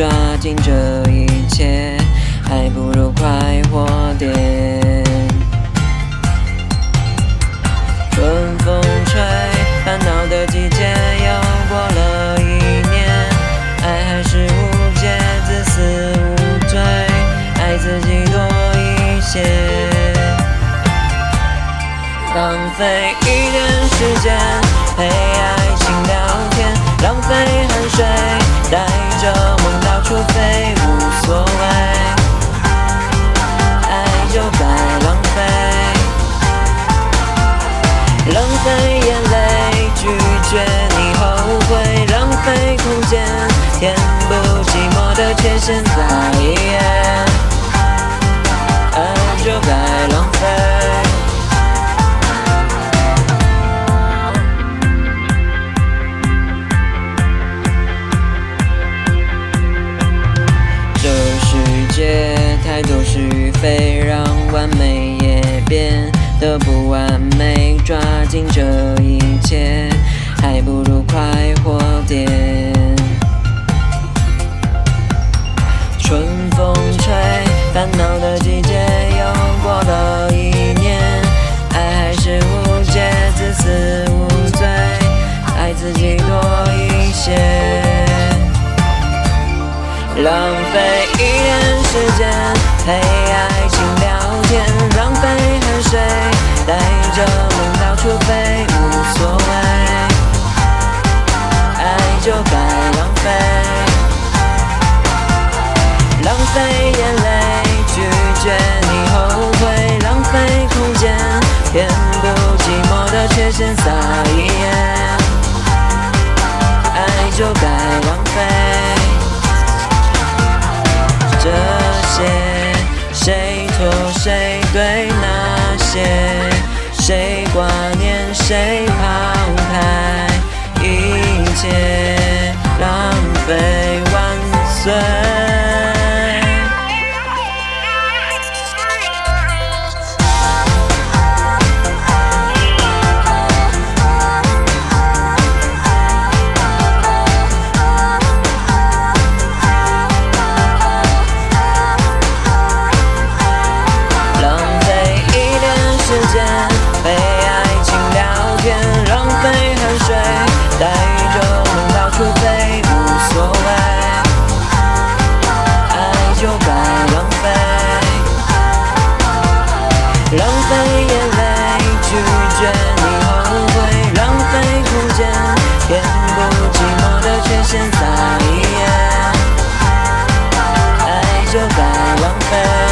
抓紧这一切，还不如快活点。春风吹，烦恼的季节又过了一年，爱还是无解，自私无罪，爱自己多一些，浪费一点时间陪爱情聊天，浪费汗水带着梦除非，无所谓，爱就该浪费。浪费眼泪，拒绝你后悔，浪费空间，填补寂寞的缺陷，在非，让完美也变得不完美。抓紧这一切，还不如快活点。春风吹，烦恼的季节又过了一年，爱还是无解，自私无罪，爱自己多一些。浪费一点时间陪爱情聊天，浪费汗水带着梦到处飞，无所谓，爱就该浪费。浪费眼泪，拒绝你后悔，浪费空间，填补寂寞的缺陷，撒野，爱就该浪费。挂念谁，抛开一切，浪费万岁。fair